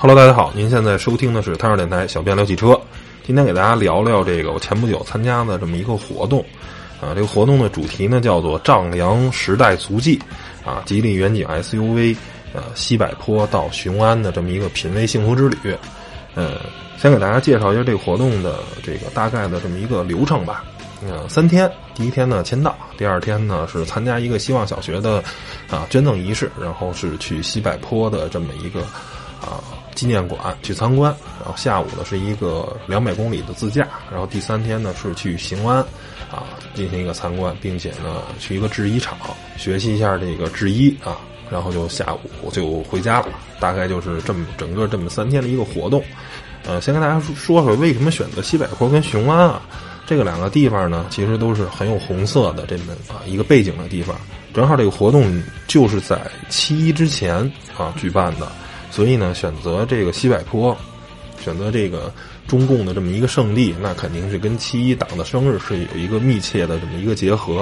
Hello，大家好，您现在收听的是汤二电台小编聊汽车。今天给大家聊聊这个我前不久参加的这么一个活动，啊，这个活动的主题呢叫做“丈量时代足迹”，啊，吉利远景 SUV，呃，西柏坡到雄安的这么一个品味幸福之旅。呃，先给大家介绍一下这个活动的这个大概的这么一个流程吧。嗯，三天，第一天呢签到，第二天呢是参加一个希望小学的啊捐赠仪式，然后是去西柏坡的这么一个啊。纪念馆去参观，然后下午呢是一个两百公里的自驾，然后第三天呢是去雄安，啊进行一个参观，并且呢去一个制衣厂学习一下这个制衣啊，然后就下午就回家了，大概就是这么整个这么三天的一个活动。呃，先跟大家说说为什么选择西柏坡跟雄安啊，这个两个地方呢其实都是很有红色的这么啊一个背景的地方，正好这个活动就是在七一之前啊举办的。所以呢，选择这个西柏坡，选择这个中共的这么一个圣地，那肯定是跟七一党的生日是有一个密切的这么一个结合，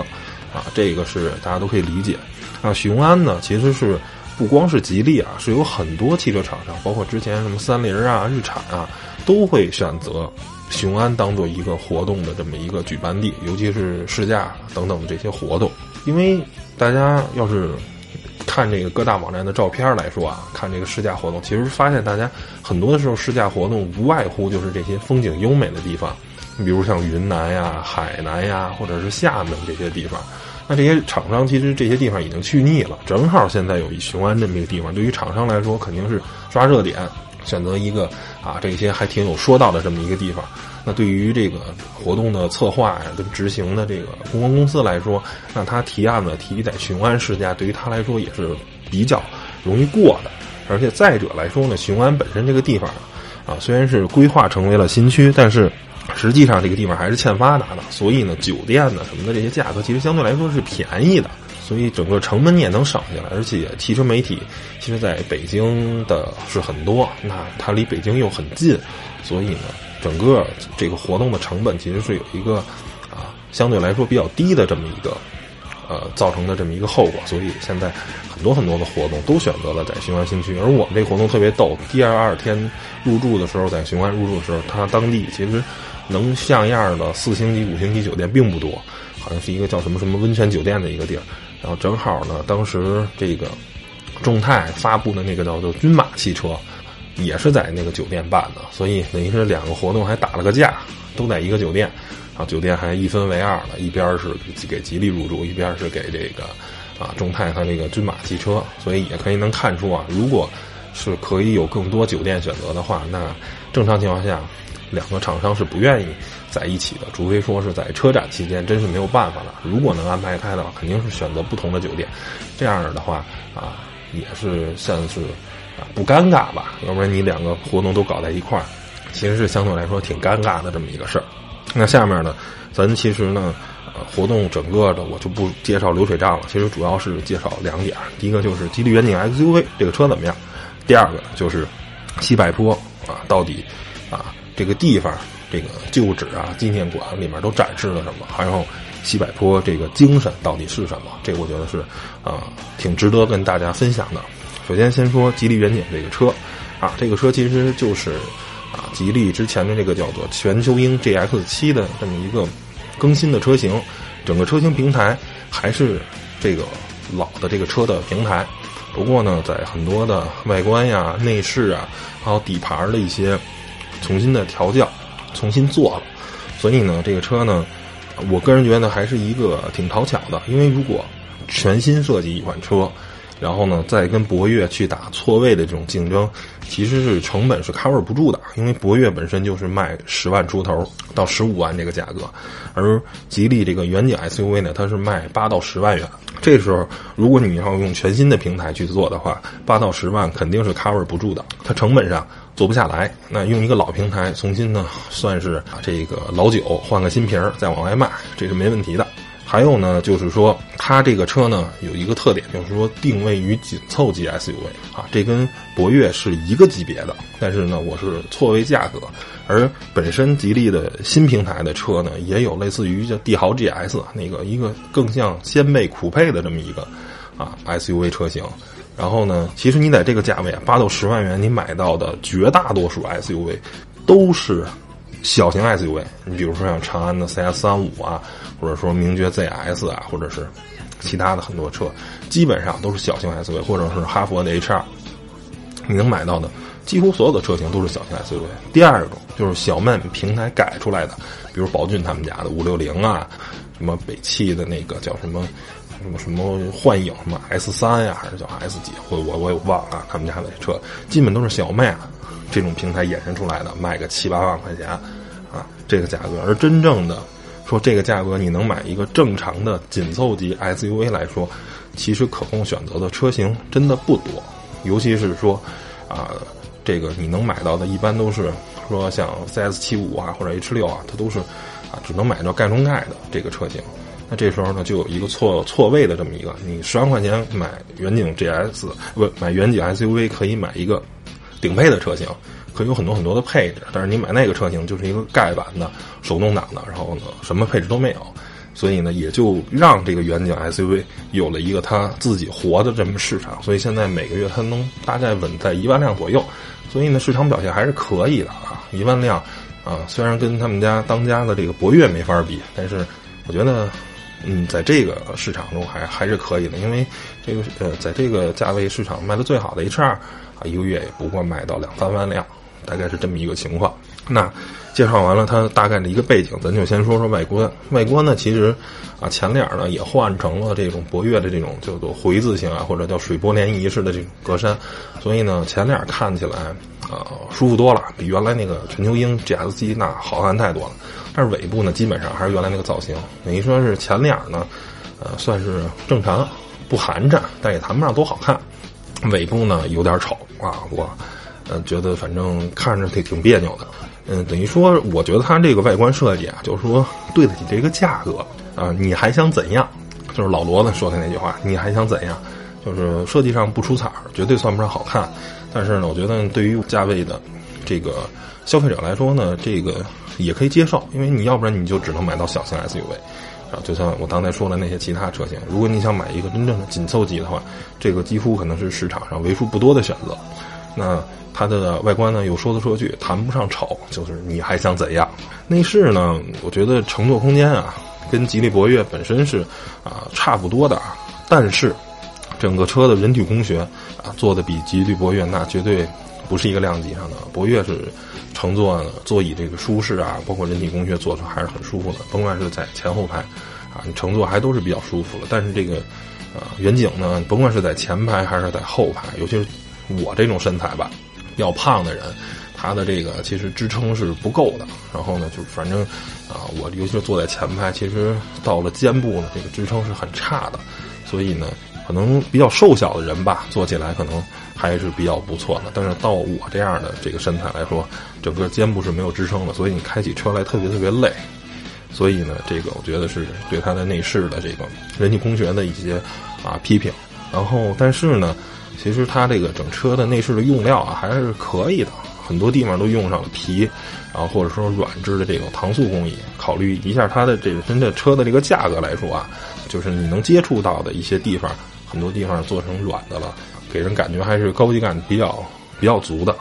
啊，这个是大家都可以理解。啊，雄安呢，其实是不光是吉利啊，是有很多汽车厂商，包括之前什么三菱啊、日产啊，都会选择雄安当做一个活动的这么一个举办地，尤其是试驾等等的这些活动，因为大家要是。看这个各大网站的照片来说啊，看这个试驾活动，其实发现大家很多的时候试驾活动无外乎就是这些风景优美的地方，你比如像云南呀、海南呀，或者是厦门这些地方。那这些厂商其实这些地方已经去腻了，正好现在有一雄安这么一个地方，对于厂商来说肯定是抓热点，选择一个啊这些还挺有说道的这么一个地方。那对于这个活动的策划呀，跟执行的这个公关公司来说，那他提案呢提在雄安试驾，对于他来说也是比较容易过的。而且再者来说呢，雄安本身这个地方啊，虽然是规划成为了新区，但是实际上这个地方还是欠发达的。所以呢，酒店呢什么的这些价格其实相对来说是便宜的，所以整个成本你也能省下来。而且汽车媒体其实在北京的是很多，那它离北京又很近，所以呢。整个这个活动的成本其实是有一个啊相对来说比较低的这么一个呃造成的这么一个后果，所以现在很多很多的活动都选择了在雄安新区，而我们这活动特别逗，第二二天入住的时候在雄安入住的时候，它当地其实能像样的四星级五星级酒店并不多，好像是一个叫什么什么温泉酒店的一个地儿，然后正好呢，当时这个众泰发布的那个叫做君马汽车。也是在那个酒店办的，所以等于是两个活动还打了个架，都在一个酒店，啊，酒店还一分为二了，一边是给吉利入住，一边是给这个啊众泰和那个君马汽车，所以也可以能看出啊，如果是可以有更多酒店选择的话，那正常情况下，两个厂商是不愿意在一起的，除非说是在车展期间真是没有办法了。如果能安排开的话，肯定是选择不同的酒店，这样的话啊，也是算是。啊，不尴尬吧？要不然你两个活动都搞在一块儿，其实是相对来说挺尴尬的这么一个事儿。那下面呢，咱其实呢，呃，活动整个的我就不介绍流水账了。其实主要是介绍两点：第一个就是吉利远景 XUV 这个车怎么样；第二个就是西柏坡啊，到底啊这个地方这个旧址啊纪念馆里面都展示了什么？还有西柏坡这个精神到底是什么？这个我觉得是啊挺值得跟大家分享的。首先，先说吉利远景这个车，啊，这个车其实就是啊，吉利之前的这个叫做全球鹰 GX 七的这么一个更新的车型，整个车型平台还是这个老的这个车的平台，不过呢，在很多的外观呀、内饰啊，还有底盘的一些重新的调教、重新做了，所以呢，这个车呢，我个人觉得还是一个挺讨巧的，因为如果全新设计一款车。然后呢，再跟博越去打错位的这种竞争，其实是成本是 cover 不住的，因为博越本身就是卖十万出头到十五万这个价格，而吉利这个远景 SUV 呢，它是卖八到十万元。这时候，如果你要用全新的平台去做的话，八到十万肯定是 cover 不住的，它成本上做不下来。那用一个老平台重新呢，算是这个老酒换个新瓶儿再往外卖，这是没问题的。还有呢，就是说它这个车呢有一个特点，就是说定位于紧凑级 SUV 啊，这跟博越是一个级别的。但是呢，我是错位价格，而本身吉利的新平台的车呢，也有类似于叫帝豪 GS 那个一个更像掀背酷配的这么一个啊 SUV 车型。然后呢，其实你在这个价位啊，八到十万元，你买到的绝大多数 SUV 都是小型 SUV。你比如说像长安的 CS 三五啊，或者说名爵 ZS 啊，或者是其他的很多车，基本上都是小型 SUV，或者是哈佛的 H 二。你能买到的几乎所有的车型都是小型 SUV。第二种就是小曼平台改出来的，比如宝骏他们家的五六零啊，什么北汽的那个叫什么。什么什么幻影什么 S 三呀，还是叫 S 几？或我我也忘了。他们家的车基本都是小迈这种平台衍生出来的，卖个七八万块钱啊，这个价格。而真正的说这个价格，你能买一个正常的紧凑级 SUV 来说，其实可供选择的车型真的不多。尤其是说啊，这个你能买到的，一般都是说像 CS 七五啊或者 H 六啊，它都是啊只能买到盖中盖的这个车型。那这时候呢，就有一个错错位的这么一个，你十万块钱买远景 GS 不买远景 SUV，可以买一个顶配的车型，可以有很多很多的配置。但是你买那个车型就是一个盖板的手动挡的，然后呢什么配置都没有，所以呢也就让这个远景 SUV 有了一个它自己活的这么市场。所以现在每个月它能大概稳在一万辆左右，所以呢市场表现还是可以的啊，一万辆啊，虽然跟他们家当家的这个博越没法比，但是我觉得。嗯，在这个市场中还还是可以的，因为这个呃，在这个价位市场卖的最好的 H 二啊，一个月也不过卖到两三万辆，大概是这么一个情况。那介绍完了它大概的一个背景，咱就先说说外观。外观呢，其实啊，前脸呢也换成了这种博越的这种叫做回字形啊，或者叫水波涟漪式的这种格栅，所以呢，前脸看起来啊舒服多了，比原来那个全球鹰 GS 那好看太多了。但是尾部呢，基本上还是原来那个造型。等于说是前脸呢，呃，算是正常，不寒碜，但也谈不上多好看。尾部呢有点丑啊，我，呃，觉得反正看着挺挺别扭的。嗯，等于说，我觉得它这个外观设计啊，就是说对得起这个价格啊。你还想怎样？就是老罗子说的那句话，你还想怎样？就是设计上不出彩儿，绝对算不上好看。但是呢，我觉得对于价位的这个消费者来说呢，这个。也可以接受，因为你要不然你就只能买到小型 SUV，啊，就像我刚才说的那些其他车型。如果你想买一个真正的紧凑级的话，这个几乎可能是市场上为数不多的选择。那它的外观呢，又说得说去谈不上丑，就是你还想怎样？内饰呢，我觉得乘坐空间啊，跟吉利博越本身是啊差不多的啊，但是整个车的人体工学啊做的比吉利博越那绝对不是一个量级上的。博越是。乘坐座椅这个舒适啊，包括人体工学做出还是很舒服的。甭管是在前后排，啊，你乘坐还都是比较舒服的。但是这个，啊，远景呢，甭管是在前排还是在后排，尤其是我这种身材吧，比较胖的人，他的这个其实支撑是不够的。然后呢，就反正啊，我尤其是坐在前排，其实到了肩部呢，这个支撑是很差的。所以呢，可能比较瘦小的人吧，坐起来可能。还是比较不错的，但是到我这样的这个身材来说，整个肩部是没有支撑的，所以你开起车来特别特别累。所以呢，这个我觉得是对它的内饰的这个人体工学的一些啊批评。然后，但是呢，其实它这个整车的内饰的用料啊还是可以的，很多地方都用上了皮，然后或者说软质的这种搪塑工艺。考虑一下它的这个真的车的这个价格来说啊，就是你能接触到的一些地方，很多地方做成软的了。给人感觉还是高级感比较比较足的，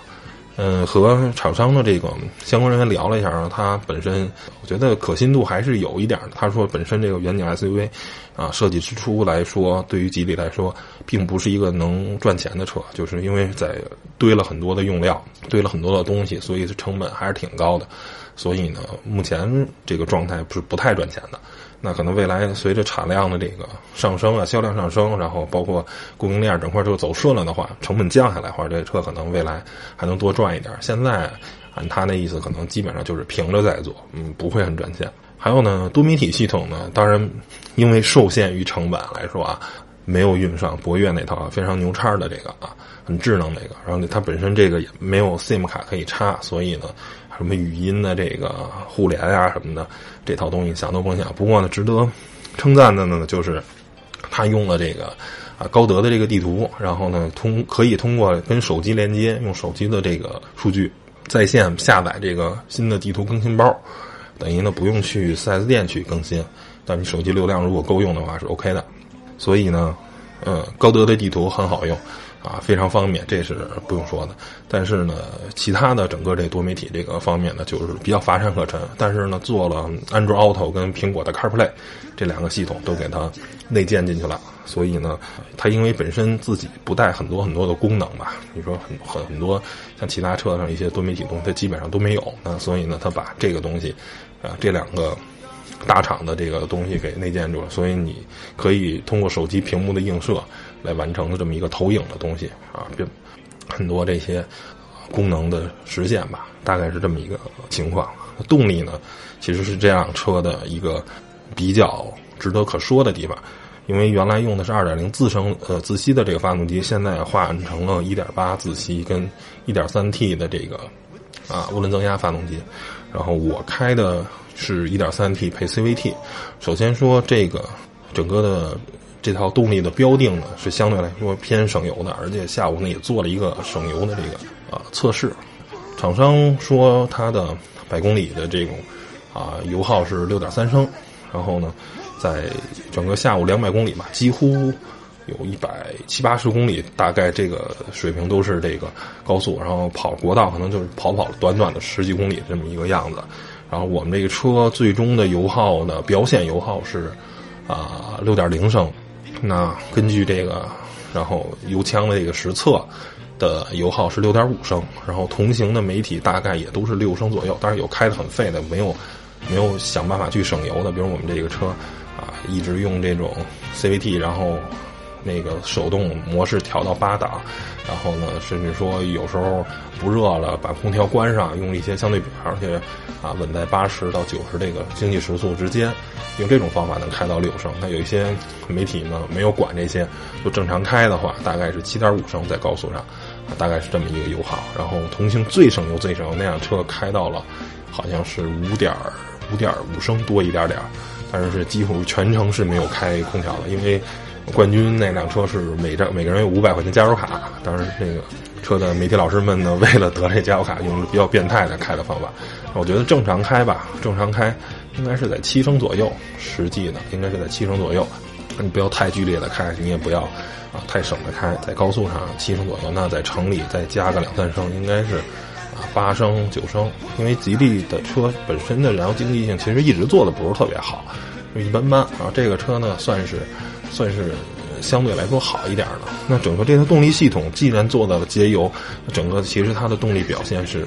嗯，和厂商的这个相关人员聊了一下，他本身我觉得可信度还是有一点。他说，本身这个远景 SUV 啊，设计之初来说，对于吉利来说，并不是一个能赚钱的车，就是因为在堆了很多的用料，堆了很多的东西，所以成本还是挺高的。所以呢，目前这个状态不是不太赚钱的。那可能未来随着产量的这个上升啊，销量上升，然后包括供应链整块就走顺了的话，成本降下来，或者这车可能未来还能多赚一点。现在按他那意思，可能基本上就是平着在做，嗯，不会很赚钱。还有呢，多媒体系统呢，当然因为受限于成本来说啊，没有用上博越那套非常牛叉的这个啊，很智能那个。然后它本身这个也没有 SIM 卡可以插，所以呢。什么语音的这个互联啊什么的，这套东西想都甭想。不过呢，值得称赞的呢，就是他用了这个啊高德的这个地图，然后呢通可以通过跟手机连接，用手机的这个数据在线下载这个新的地图更新包，等于呢不用去 4S 店去更新，但你手机流量如果够用的话是 OK 的。所以呢，嗯，高德的地图很好用，啊，非常方便，这是不用说的。但是呢，其他的整个这多媒体这个方面呢，就是比较乏善可陈。但是呢，做了安卓 Auto 跟苹果的 CarPlay 这两个系统都给它内建进去了，所以呢，它因为本身自己不带很多很多的功能吧，你说很很很多像其他车上一些多媒体东西，它基本上都没有。那所以呢，它把这个东西，啊，这两个大厂的这个东西给内建住了，所以你可以通过手机屏幕的映射。来完成的这么一个投影的东西啊，就很多这些功能的实现吧，大概是这么一个情况。动力呢，其实是这辆车的一个比较值得可说的地方，因为原来用的是2.0自升呃自吸的这个发动机，现在换成了1.8自吸跟 1.3T 的这个啊涡轮增压发动机。然后我开的是 1.3T 配 CVT。首先说这个整个的。这套动力的标定呢是相对来说偏省油的，而且下午呢也做了一个省油的这个啊测试。厂商说它的百公里的这种啊油耗是六点三升，然后呢在整个下午两百公里吧，几乎有一百七八十公里，大概这个水平都是这个高速，然后跑国道可能就是跑跑短短的十几公里这么一个样子。然后我们这个车最终的油耗呢，表显油耗是啊六点零升。那根据这个，然后油枪的这个实测的油耗是六点五升，然后同行的媒体大概也都是六升左右。但是有开的很废的，没有没有想办法去省油的，比如我们这个车啊，一直用这种 CVT，然后那个手动模式调到八档，然后呢，甚至说有时候不热了，把空调关上，用一些相对比，而且啊稳在八十到九十这个经济时速之间。用这种方法能开到六升，那有一些媒体呢没有管这些，就正常开的话，大概是七点五升在高速上，大概是这么一个油耗。然后同行最省油最省油那辆车开到了，好像是五点五点五升多一点点，但是是几乎全程是没有开空调的，因为冠军那辆车是每张每个人有五百块钱加油卡，当然这个车的媒体老师们呢为了得这加油卡，用了比较变态的开的方法。我觉得正常开吧，正常开。应该是在七升左右，实际呢应该是在七升左右。你不要太剧烈的开，你也不要啊太省的开，在高速上七升左右。那在城里再加个两三升，应该是啊八升九升。因为吉利的车本身的燃油经济性其实一直做的不是特别好，就一般般。然后这个车呢算是算是相对来说好一点的。那整个这套动力系统既然做到了节油，整个其实它的动力表现是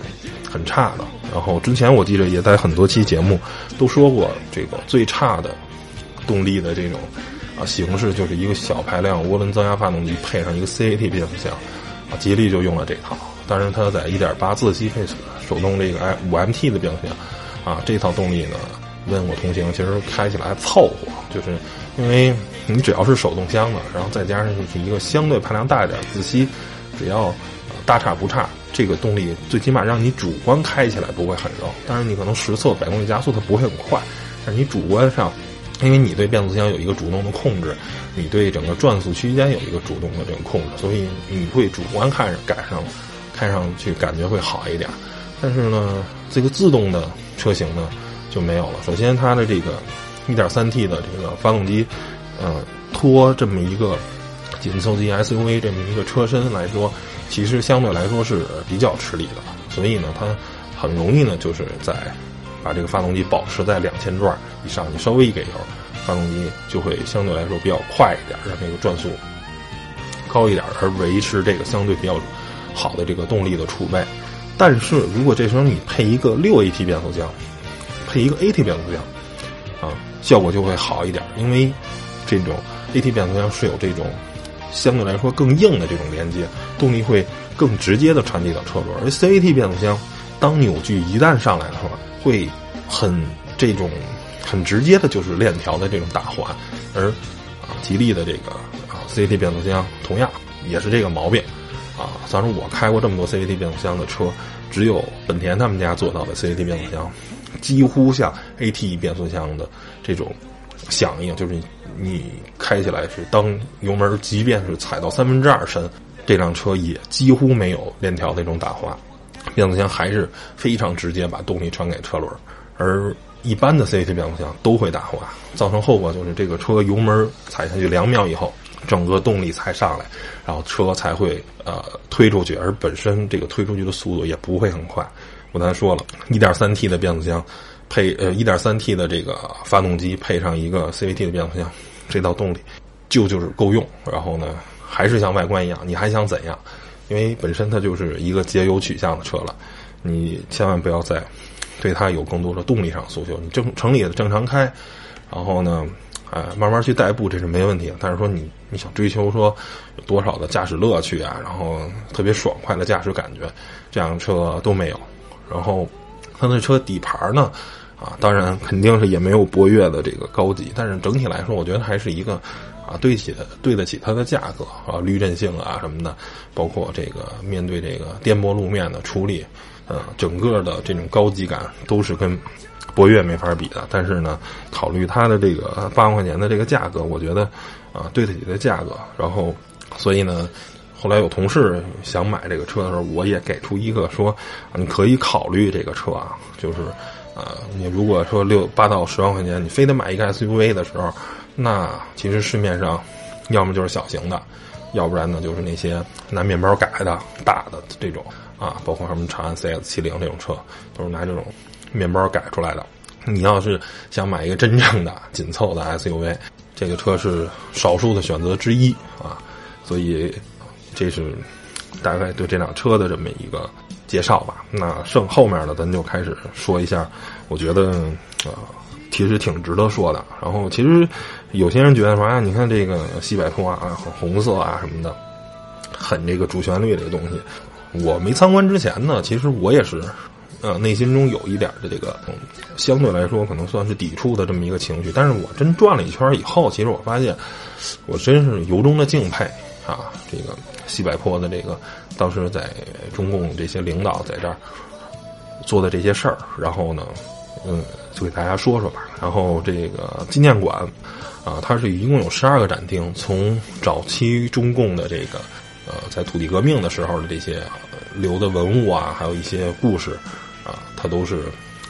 很差的。然后之前我记得也在很多期节目都说过，这个最差的动力的这种啊形式就是一个小排量涡轮增压发动机配上一个 CAT 变速箱，啊，吉利就用了这套。但是它在1.8自吸配手动这个 5MT 的变速箱，啊，这套动力呢，问我同行，其实开起来凑合，就是因为你只要是手动箱的，然后再加上就是一个相对排量大一点自吸，只要大差不差。这个动力最起码让你主观开起来不会很肉，但是你可能实测百公里加速它不会很快，但是你主观上，因为你对变速箱有一个主动的控制，你对整个转速区间有一个主动的这种控制，所以你会主观看着改上，开上去感觉会好一点。但是呢，这个自动的车型呢就没有了。首先它的这个 1.3T 的这个发动机，呃，拖这么一个紧凑级 SUV 这么一个车身来说。其实相对来说是比较吃力的，所以呢，它很容易呢，就是在把这个发动机保持在两千转以上，你稍微一给油，发动机就会相对来说比较快一点，让这个转速高一点，而维持这个相对比较好的这个动力的储备。但是如果这时候你配一个六 AT 变速箱，配一个 AT 变速箱，啊，效果就会好一点，因为这种 AT 变速箱是有这种。相对来说更硬的这种连接，动力会更直接的传递到车轮。而 CVT 变速箱，当扭矩一旦上来的话，会很这种很直接的就是链条的这种打滑。而啊，吉利的这个啊 CVT 变速箱同样也是这个毛病啊。反正我开过这么多 CVT 变速箱的车，只有本田他们家做到的 CVT 变速箱，几乎像 AT 变速箱的这种响应，就是。你开起来是当油门，即便是踩到三分之二深，这辆车也几乎没有链条那种打滑，变速箱还是非常直接把动力传给车轮，而一般的 CVT 变速箱都会打滑，造成后果就是这个车油门踩下去两秒以后，整个动力才上来，然后车才会呃推出去，而本身这个推出去的速度也不会很快。我刚才说了一点三 T 的变速箱配呃 1.3T 的这个发动机配上一个 CVT 的变速箱，这套动力就就是够用。然后呢，还是像外观一样，你还想怎样？因为本身它就是一个节油取向的车了，你千万不要再对它有更多的动力上诉求。你正城里的正常开，然后呢？哎，慢慢去代步这是没问题的。但是说你你想追求说有多少的驾驶乐趣啊，然后特别爽快的驾驶感觉，这样车都没有。然后它的车底盘呢，啊，当然肯定是也没有博越的这个高级。但是整体来说，我觉得还是一个啊对起对得起它的价格啊，滤震性啊什么的，包括这个面对这个颠簸路面的处理，呃，整个的这种高级感都是跟。博越没法比的，但是呢，考虑它的这个八万块钱的这个价格，我觉得啊对得起的价格。然后，所以呢，后来有同事想买这个车的时候，我也给出一个说，你可以考虑这个车啊，就是啊，你如果说六八到十万块钱，你非得买一个 SUV 的时候，那其实市面上要么就是小型的，要不然呢就是那些拿面包改的大的这种啊，包括什么长安 CS 七零这种车，都是拿这种。面包改出来的，你要是想买一个真正的紧凑的 SUV，这个车是少数的选择之一啊，所以这是大概对这辆车的这么一个介绍吧。那剩后面的咱就开始说一下，我觉得啊，其实挺值得说的。然后其实有些人觉得说啊，你看这个西柏坡啊，红色啊什么的，很这个主旋律这个东西。我没参观之前呢，其实我也是。呃，内心中有一点的这个，相对来说可能算是抵触的这么一个情绪。但是我真转了一圈以后，其实我发现，我真是由衷的敬佩啊，这个西柏坡的这个当时在中共这些领导在这儿做的这些事儿。然后呢，嗯，就给大家说说吧。然后这个纪念馆啊，它是一共有十二个展厅，从早期中共的这个呃，在土地革命的时候的这些留的文物啊，还有一些故事。啊，他都是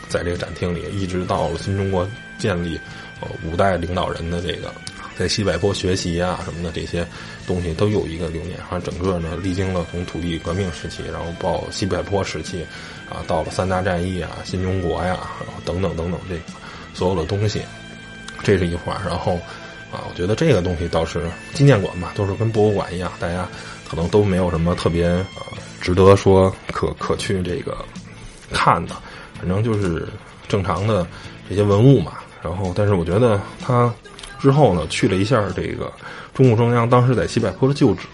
在这个展厅里，一直到了新中国建立，呃，五代领导人的这个在西柏坡学习啊什么的这些东西都有一个留念。然后整个呢，历经了从土地革命时期，然后到西柏坡时期，啊，到了三大战役啊，新中国呀，然后等等等等这个所有的东西，这是一块儿。然后啊，我觉得这个东西倒是纪念馆吧，都是跟博物馆一样，大家可能都没有什么特别呃值得说可可去这个。看的，反正就是正常的这些文物嘛。然后，但是我觉得它之后呢，去了一下这个中共中央当时在西柏坡的旧址，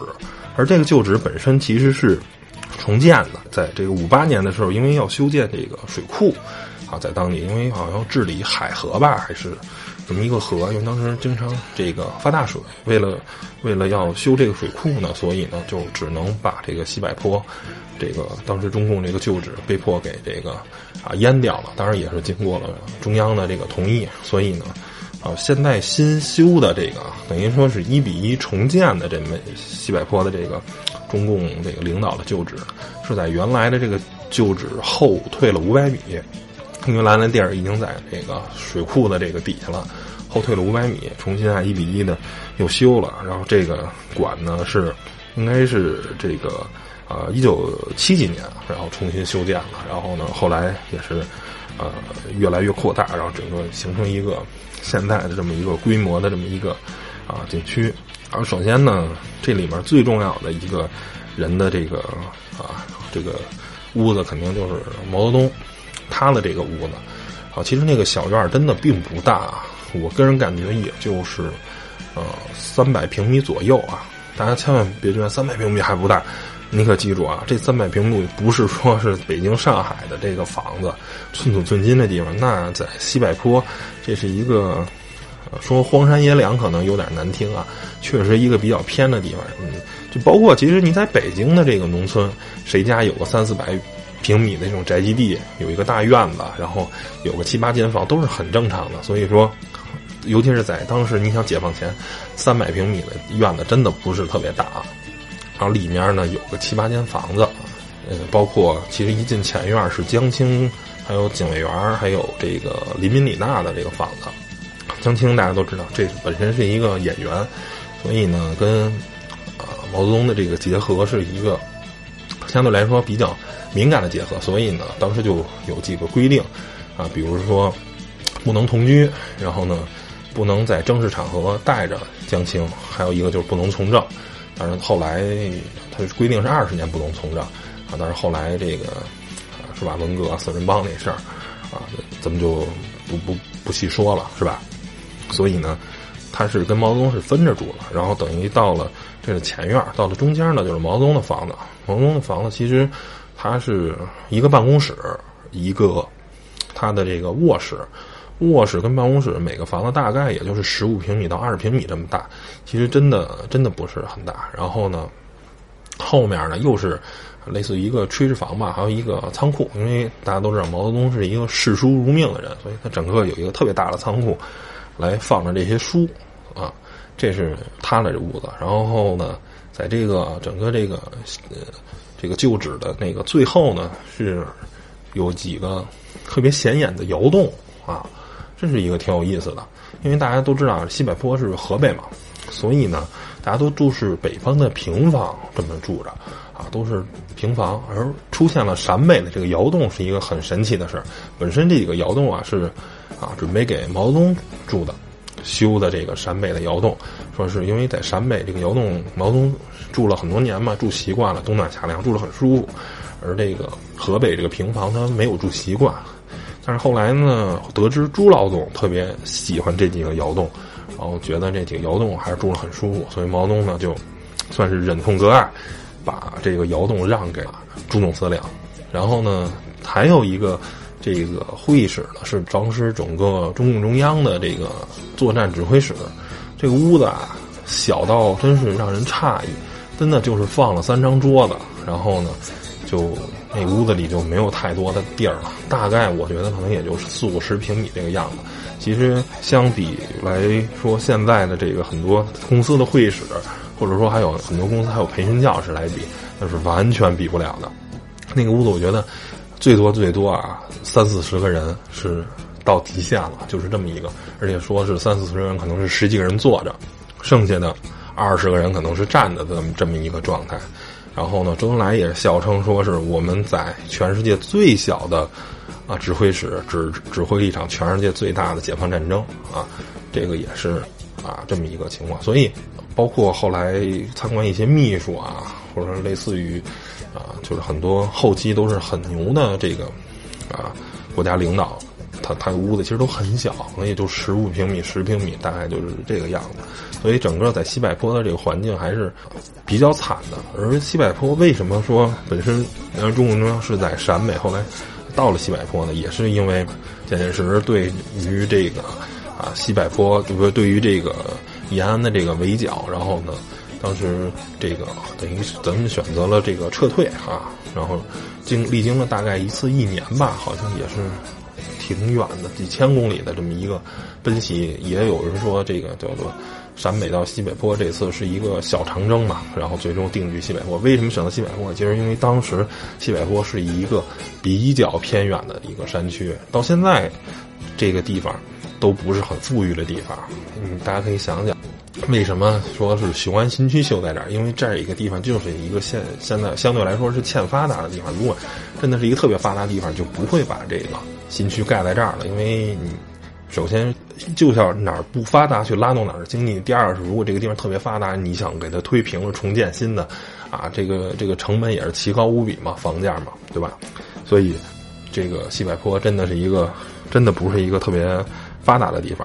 而这个旧址本身其实是重建的。在这个五八年的时候，因为要修建这个水库啊，在当地因为好像要治理海河吧，还是这么一个河，因为当时经常这个发大水，为了为了要修这个水库呢，所以呢就只能把这个西柏坡。这个当时中共这个旧址被迫给这个啊淹掉了，当然也是经过了中央的这个同意，所以呢，啊现在新修的这个等于说是一比一重建的这么西柏坡的这个中共这个领导的旧址，是在原来的这个旧址后退了五百米，原来那地儿已经在这个水库的这个底下了，后退了五百米，重新按一比一的又修了，然后这个馆呢是应该是这个。呃，一九七几年，然后重新修建了，然后呢，后来也是，呃，越来越扩大，然后整个形成一个现在的这么一个规模的这么一个啊景区。而首先呢，这里面最重要的一个人的这个啊这个屋子，肯定就是毛泽东他的这个屋子。啊，其实那个小院真的并不大，我个人感觉也就是呃三百平米左右啊。大家千万别觉得三百平米还不大。你可记住啊，这三百平米不是说是北京、上海的这个房子，寸土寸金的地方。那在西柏坡，这是一个说荒山野岭可能有点难听啊，确实一个比较偏的地方。嗯，就包括其实你在北京的这个农村，谁家有个三四百平米的这种宅基地，有一个大院子，然后有个七八间房，都是很正常的。所以说，尤其是在当时，你想解放前，三百平米的院子真的不是特别大啊。然后里面呢有个七八间房子，呃，包括其实一进前院是江青，还有警卫员，还有这个林敏里娜的这个房子。江青大家都知道，这本身是一个演员，所以呢，跟啊毛泽东的这个结合是一个相对来说比较敏感的结合，所以呢，当时就有几个规定啊，比如说不能同居，然后呢，不能在正式场合带着江青，还有一个就是不能从政。当然后来他规定是二十年不能从政啊，但是后来这个是吧，文革四人帮那事儿啊，咱们就不不不细说了，是吧？所以呢。他是跟毛泽东是分着住了，然后等于到了这个前院，到了中间呢就是毛泽东的房子。毛泽东的房子其实它是一个办公室，一个他的这个卧室，卧室跟办公室每个房子大概也就是十五平米到二十平米这么大，其实真的真的不是很大。然后呢，后面呢又是类似于一个炊事房吧，还有一个仓库，因为大家都知道毛泽东是一个视书如命的人，所以他整个有一个特别大的仓库。来放着这些书，啊，这是他的这屋子。然后呢，在这个整个这个呃这个旧址的那个最后呢，是有几个特别显眼的窑洞啊，这是一个挺有意思的。因为大家都知道西柏坡是河北嘛，所以呢，大家都住是北方的平房这么住着啊，都是平房。而出现了陕北的这个窑洞是一个很神奇的事儿。本身这几个窑洞啊是。啊，准备给毛泽东住的，修的这个陕北的窑洞，说是因为在陕北这个窑洞，毛泽东住了很多年嘛，住习惯了，冬暖夏凉，住得很舒服。而这个河北这个平房，他没有住习惯。但是后来呢，得知朱老总特别喜欢这几个窑洞，然后觉得这几个窑洞还是住得很舒服，所以毛泽东呢就算是忍痛割爱，把这个窑洞让给了朱总司令。然后呢，还有一个。这个会议室呢，是当时整个中共中央的这个作战指挥室。这个屋子啊，小到真是让人诧异，真的就是放了三张桌子，然后呢，就那屋子里就没有太多的地儿了。大概我觉得可能也就是四五十平米这个样子。其实相比来说，现在的这个很多公司的会议室，或者说还有很多公司还有培训教室来比，那是完全比不了的。那个屋子，我觉得。最多最多啊，三四十个人是到极限了，就是这么一个，而且说是三四十人可能是十几个人坐着，剩下的二十个人可能是站着的这么这么一个状态。然后呢，周恩来也笑称说是我们在全世界最小的啊指挥室指指挥一场全世界最大的解放战争啊，这个也是啊这么一个情况。所以包括后来参观一些秘书啊，或者说类似于。啊，就是很多后期都是很牛的这个，啊，国家领导，他他的屋子其实都很小，可能也就十五平米、十平米，大概就是这个样子。所以整个在西柏坡的这个环境还是比较惨的。而西柏坡为什么说本身呃中共中央是在陕北，后来到了西柏坡呢？也是因为蒋介石对于这个啊西柏坡，就说对于这个延安的这个围剿，然后呢。当时这个等于咱们选择了这个撤退啊，然后经历经了大概一次一年吧，好像也是挺远的，几千公里的这么一个奔袭。也有人说这个叫做陕北到西北坡这次是一个小长征嘛，然后最终定居西北坡。为什么选择西北坡？其实因为当时西北坡是一个比较偏远的一个山区，到现在这个地方都不是很富裕的地方。嗯，大家可以想想。为什么说是雄安新区修在这儿？因为这儿一个地方就是一个现现在相对来说是欠发达的地方。如果真的是一个特别发达地方，就不会把这个新区盖在这儿了。因为你首先就像哪儿不发达去拉动哪儿的经济。第二是，如果这个地方特别发达，你想给它推平了重建新的，啊，这个这个成本也是奇高无比嘛，房价嘛，对吧？所以这个西柏坡真的是一个真的不是一个特别发达的地方。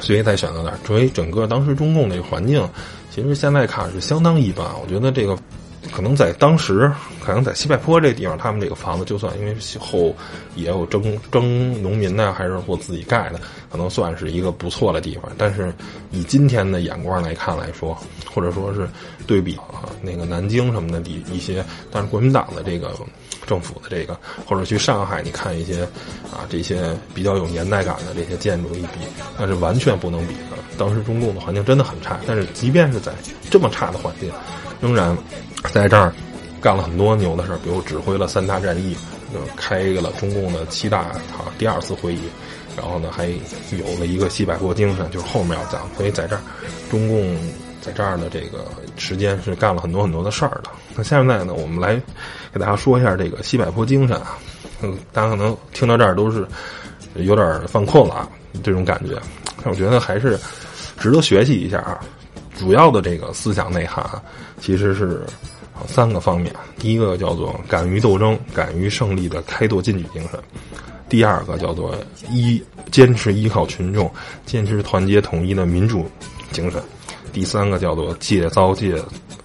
所以才选择那儿。作为整个当时中共那个环境，其实现在看是相当一般。我觉得这个可能在当时，可能在西柏坡这地方，他们这个房子就算因为后也有征征农民呢，还是或自己盖的，可能算是一个不错的地方。但是以今天的眼光来看来说，或者说是对比啊那个南京什么的地一些，但是国民党的这个。政府的这个，或者去上海，你看一些啊，这些比较有年代感的这些建筑一比，那是完全不能比的。当时中共的环境真的很差，但是即便是在这么差的环境，仍然在这儿干了很多牛的事儿，比如指挥了三大战役，开了中共的七大啊第二次会议，然后呢还有了一个西柏坡精神，就是后面要讲。所以在这儿，中共在这儿的这个时间是干了很多很多的事儿的。那现在呢，我们来给大家说一下这个西柏坡精神啊。嗯，大家可能听到这儿都是有点犯困了啊，这种感觉。但我觉得还是值得学习一下啊。主要的这个思想内涵其实是三个方面：第一个叫做敢于斗争、敢于胜利的开拓进取精神；第二个叫做依坚持依靠群众、坚持团结统一的民主精神；第三个叫做戒躁戒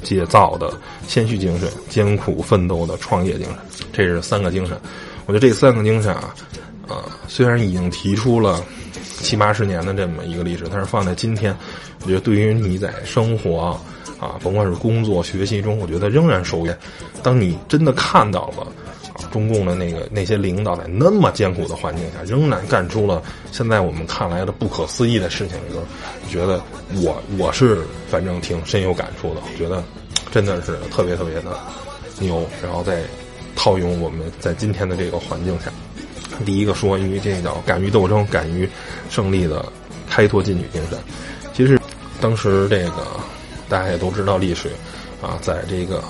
戒躁的谦虚精神、艰苦奋斗的创业精神。这是三个精神。我觉得这三个精神啊，呃，虽然已经提出了七八十年的这么一个历史，但是放在今天，我觉得对于你在生活啊，甭管是工作、学习中，我觉得仍然受用。当你真的看到了啊，中共的那个那些领导在那么艰苦的环境下，仍然干出了现在我们看来的不可思议的事情的时候，觉得我我是反正挺深有感触的。我觉得真的是特别特别的牛，然后再。套用我们在今天的这个环境下，第一个说，因为这叫敢于斗争、敢于胜利的开拓进取精神。其实，当时这个大家也都知道历史啊，在这个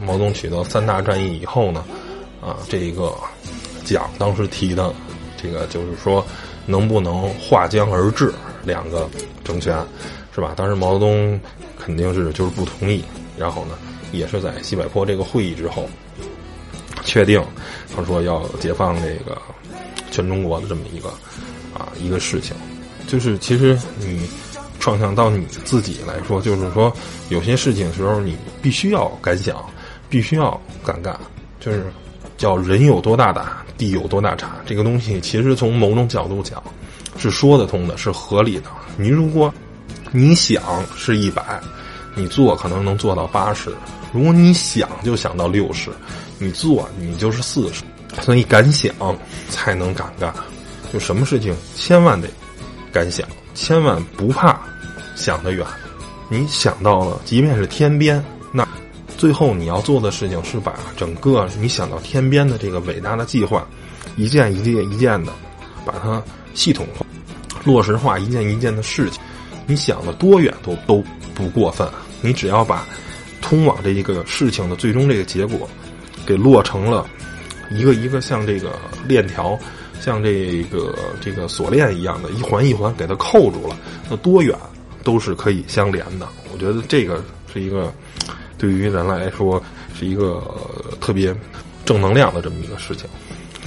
毛泽东取得三大战役以后呢，啊，这个蒋当时提的这个就是说，能不能划江而治两个政权，是吧？当时毛泽东肯定是就是不同意，然后呢，也是在西柏坡这个会议之后。确定，他说要解放这个全中国的这么一个啊一个事情，就是其实你创想到你自己来说，就是说有些事情时候你必须要敢想，必须要敢干，就是叫人有多大胆，地有多大产。这个东西其实从某种角度讲是说得通的，是合理的。你如果你想是一百，你做可能能做到八十；如果你想就想到六十。你做，你就是四十，所以敢想才能敢干。就什么事情，千万得敢想，千万不怕想得远。你想到了，即便是天边，那最后你要做的事情是把整个你想到天边的这个伟大的计划，一件一件一件的把它系统化、落实化，一件一件的事情。你想的多远都都不过分。你只要把通往这一个事情的最终这个结果。给落成了，一个一个像这个链条，像这个这个锁链一样的，一环一环给它扣住了。那多远都是可以相连的。我觉得这个是一个对于人来说是一个特别正能量的这么一个事情。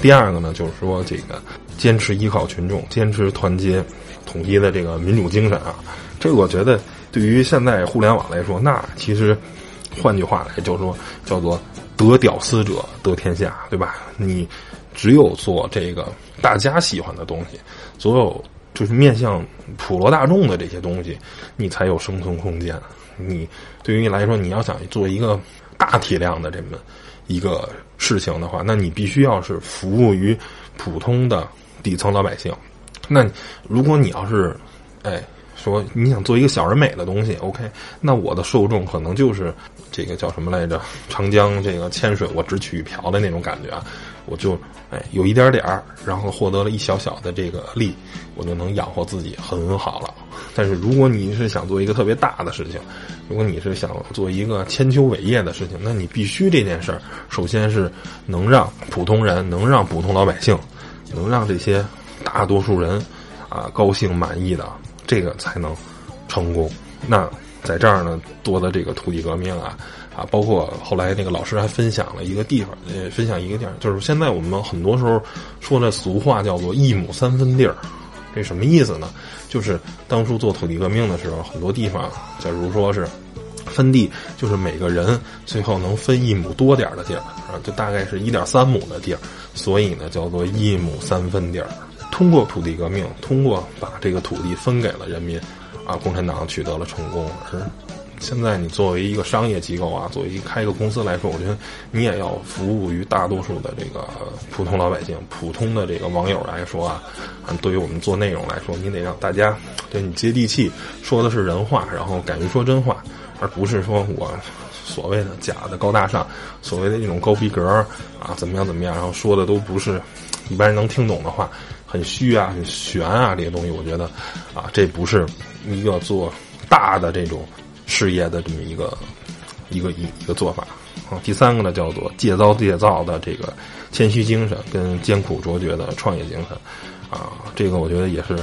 第二个呢，就是说这个坚持依靠群众，坚持团结统一的这个民主精神啊。这个我觉得对于现在互联网来说，那其实换句话来就是说叫做。得屌丝者得天下，对吧？你只有做这个大家喜欢的东西，所有就是面向普罗大众的这些东西，你才有生存空间。你对于你来说，你要想做一个大体量的这么一个事情的话，那你必须要是服务于普通的底层老百姓。那如果你要是哎说你想做一个小而美的东西，OK，那我的受众可能就是。这个叫什么来着？长江这个千水，我只取一瓢的那种感觉啊！我就哎有一点点儿，然后获得了一小小的这个利，我就能养活自己很好了。但是如果你是想做一个特别大的事情，如果你是想做一个千秋伟业的事情，那你必须这件事儿首先是能让普通人，能让普通老百姓，能让这些大多数人啊高兴满意的，这个才能成功。那。在这儿呢，做的这个土地革命啊，啊，包括后来那个老师还分享了一个地方，呃，分享一个地儿，就是现在我们很多时候说的俗话叫做“一亩三分地儿”，这什么意思呢？就是当初做土地革命的时候，很多地方，假如说是分地，就是每个人最后能分一亩多点的地儿啊，就大概是一点三亩的地儿，所以呢，叫做“一亩三分地儿”。通过土地革命，通过把这个土地分给了人民。啊，共产党取得了成功，而现在你作为一个商业机构啊，作为一开一个公司来说，我觉得你也要服务于大多数的这个普通老百姓、普通的这个网友来说啊。对于我们做内容来说，你得让大家对你接地气，说的是人话，然后敢于说真话，而不是说我所谓的假的高大上，所谓的那种高逼格啊，怎么样怎么样，然后说的都不是一般人能听懂的话。很虚啊，很玄啊，这些东西，我觉得，啊，这不是一个做大的这种事业的这么一个一个一一个做法啊。第三个呢，叫做戒躁戒躁的这个谦虚精神跟艰苦卓绝的创业精神啊，这个我觉得也是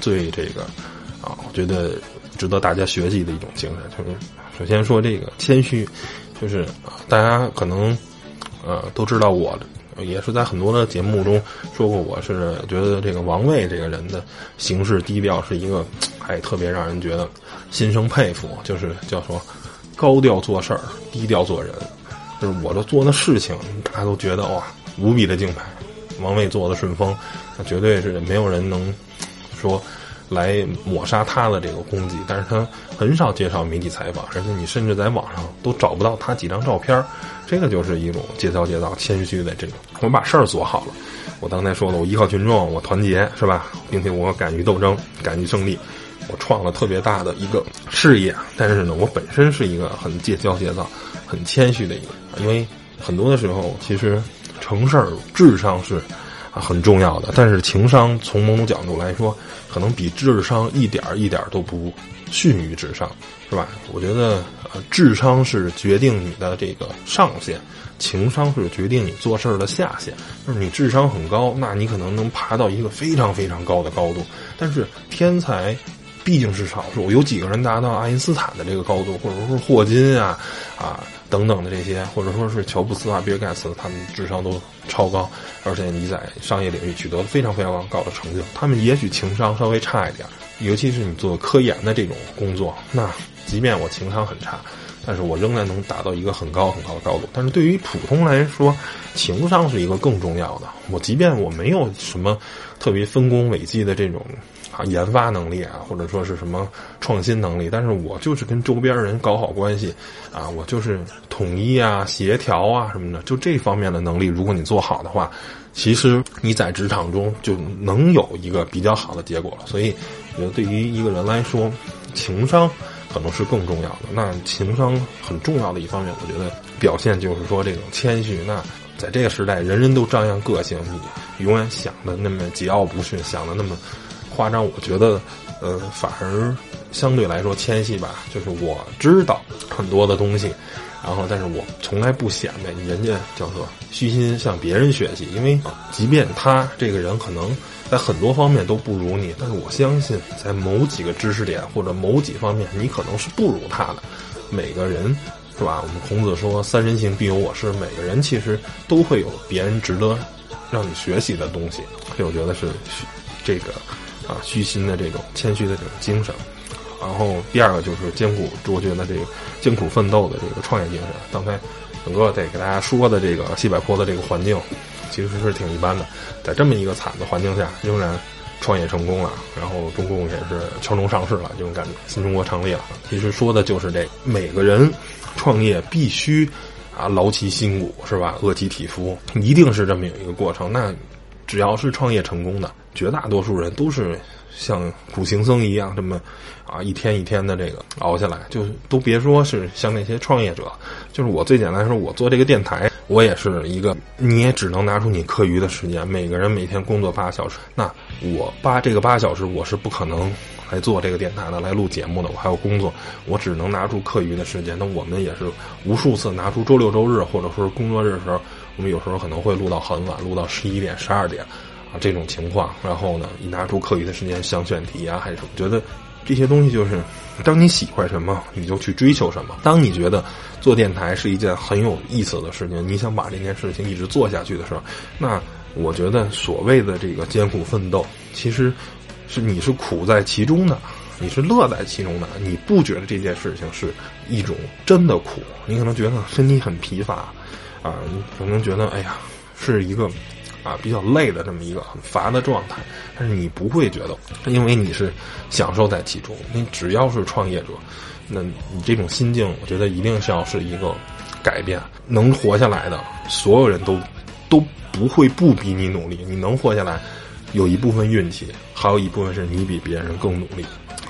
最这个啊，我觉得值得大家学习的一种精神。就是首先说这个谦虚，就是大家可能呃都知道我。也是在很多的节目中说过，我是觉得这个王卫这个人的行事低调是一个，哎，特别让人觉得心生佩服。就是叫说高调做事儿，低调做人。就是我这做的事情，大家都觉得哇，无比的敬佩。王卫做的顺丰，那绝对是没有人能说。来抹杀他的这个功绩，但是他很少介绍媒体采访，而且你甚至在网上都找不到他几张照片这个就是一种戒骄戒躁、谦虚的这种。我把事儿做好了，我刚才说了，我依靠群众，我团结，是吧？并且我敢于斗争，敢于胜利，我创了特别大的一个事业。但是呢，我本身是一个很戒骄戒躁、很谦虚的一个，因为很多的时候，其实成事儿智商是。很重要的。但是情商从某种角度来说，可能比智商一点儿一点儿都不逊于智商，是吧？我觉得，呃，智商是决定你的这个上限，情商是决定你做事儿的下限。就是你智商很高，那你可能能爬到一个非常非常高的高度。但是天才毕竟是少数，有几个人达到爱因斯坦的这个高度，或者说霍金啊，啊。等等的这些，或者说是乔布斯啊、比尔盖茨，他们智商都超高，而且你在商业领域取得了非常非常高的成就。他们也许情商稍微差一点，尤其是你做科研的这种工作，那即便我情商很差，但是我仍然能达到一个很高很高的高度。但是对于普通来说，情商是一个更重要的。我即便我没有什么特别丰功伟绩的这种。研发能力啊，或者说是什么创新能力，但是我就是跟周边人搞好关系，啊，我就是统一啊、协调啊什么的，就这方面的能力，如果你做好的话，其实你在职场中就能有一个比较好的结果了。所以，我觉得对于一个人来说，情商可能是更重要的。那情商很重要的一方面，我觉得表现就是说这种谦虚。那在这个时代，人人都张扬个性，你永远想的那么桀骜不驯，想的那么。夸张，我觉得，呃，反而相对来说谦虚吧。就是我知道很多的东西，然后，但是我从来不显摆人家叫做虚心向别人学习。因为即便他这个人可能在很多方面都不如你，但是我相信在某几个知识点或者某几方面，你可能是不如他的。每个人是吧？我们孔子说“三人行，必有我师”。每个人其实都会有别人值得让你学习的东西。所以我觉得是这个。啊，虚心的这种谦虚的这种精神，然后第二个就是艰苦卓绝的这个艰苦奋斗的这个创业精神。刚才整个得给大家说的这个西柏坡的这个环境，其实是挺一般的，在这么一个惨的环境下，仍然创业成功了，然后中共也是敲钟上市了，这种感觉，新中国成立了。其实说的就是这每个人创业必须啊劳其筋骨是吧，饿其体肤，一定是这么有一个过程。那只要是创业成功的。绝大多数人都是像苦行僧一样这么啊一天一天的这个熬下来，就都别说是像那些创业者，就是我最简单说，我做这个电台，我也是一个，你也只能拿出你课余的时间，每个人每天工作八小时，那我八这个八小时我是不可能来做这个电台的，来录节目的，我还有工作，我只能拿出课余的时间。那我们也是无数次拿出周六周日或者说是工作日的时候，我们有时候可能会录到很晚，录到十一点、十二点。啊，这种情况，然后呢，你拿出课余的时间想选题啊，还是什么？觉得这些东西就是，当你喜欢什么，你就去追求什么。当你觉得做电台是一件很有意思的事情，你想把这件事情一直做下去的时候，那我觉得所谓的这个艰苦奋斗，其实是你是苦在其中的，你是乐在其中的。你不觉得这件事情是一种真的苦？你可能觉得身体很疲乏，啊，你可能觉得哎呀，是一个。啊，比较累的这么一个很乏的状态，但是你不会觉得，因为你是享受在其中。你只要是创业者，那你这种心境，我觉得一定是要是一个改变。能活下来的所有人都都不会不比你努力。你能活下来，有一部分运气，还有一部分是你比别人更努力。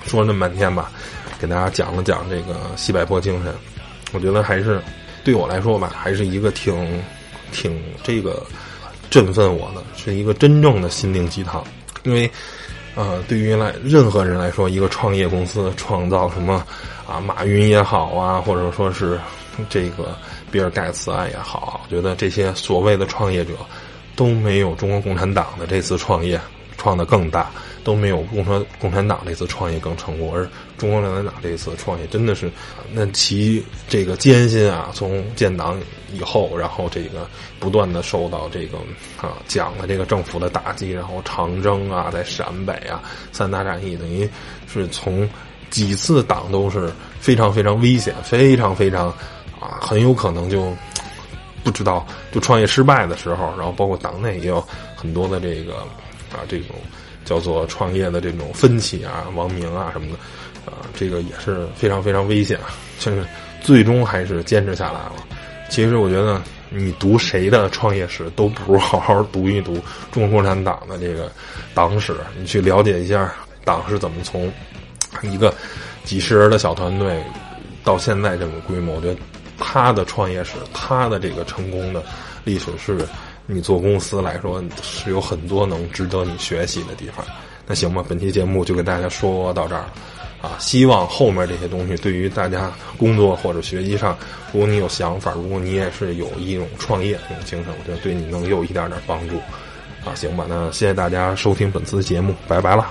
说了那么半天吧，给大家讲了讲这个西柏坡精神，我觉得还是对我来说吧，还是一个挺挺这个。振奋我的是一个真正的心灵鸡汤，因为呃，对于来任何人来说，一个创业公司创造什么啊，马云也好啊，或者说是这个比尔盖茨啊也好，我觉得这些所谓的创业者都没有中国共产党的这次创业创的更大。都没有共产共产党这次创业更成功，而中国共产党这次创业真的是，那其这个艰辛啊，从建党以后，然后这个不断的受到这个啊蒋的这个政府的打击，然后长征啊，在陕北啊，三大战役等于是从几次党都是非常非常危险，非常非常啊，很有可能就不知道就创业失败的时候，然后包括党内也有很多的这个啊这种。叫做创业的这种分歧啊，亡明啊什么的，啊，这个也是非常非常危险啊。就是最终还是坚持下来了。其实我觉得你读谁的创业史都不如好好读一读中国共产党的这个党史，你去了解一下党是怎么从一个几十人的小团队到现在这种规模。我觉得他的创业史，他的这个成功的历史是。你做公司来说是有很多能值得你学习的地方，那行吧，本期节目就跟大家说到这儿了，啊，希望后面这些东西对于大家工作或者学习上，如果你有想法，如果你也是有一种创业这种精神，我觉得对你能有一点点帮助，啊，行吧，那谢谢大家收听本次节目，拜拜了。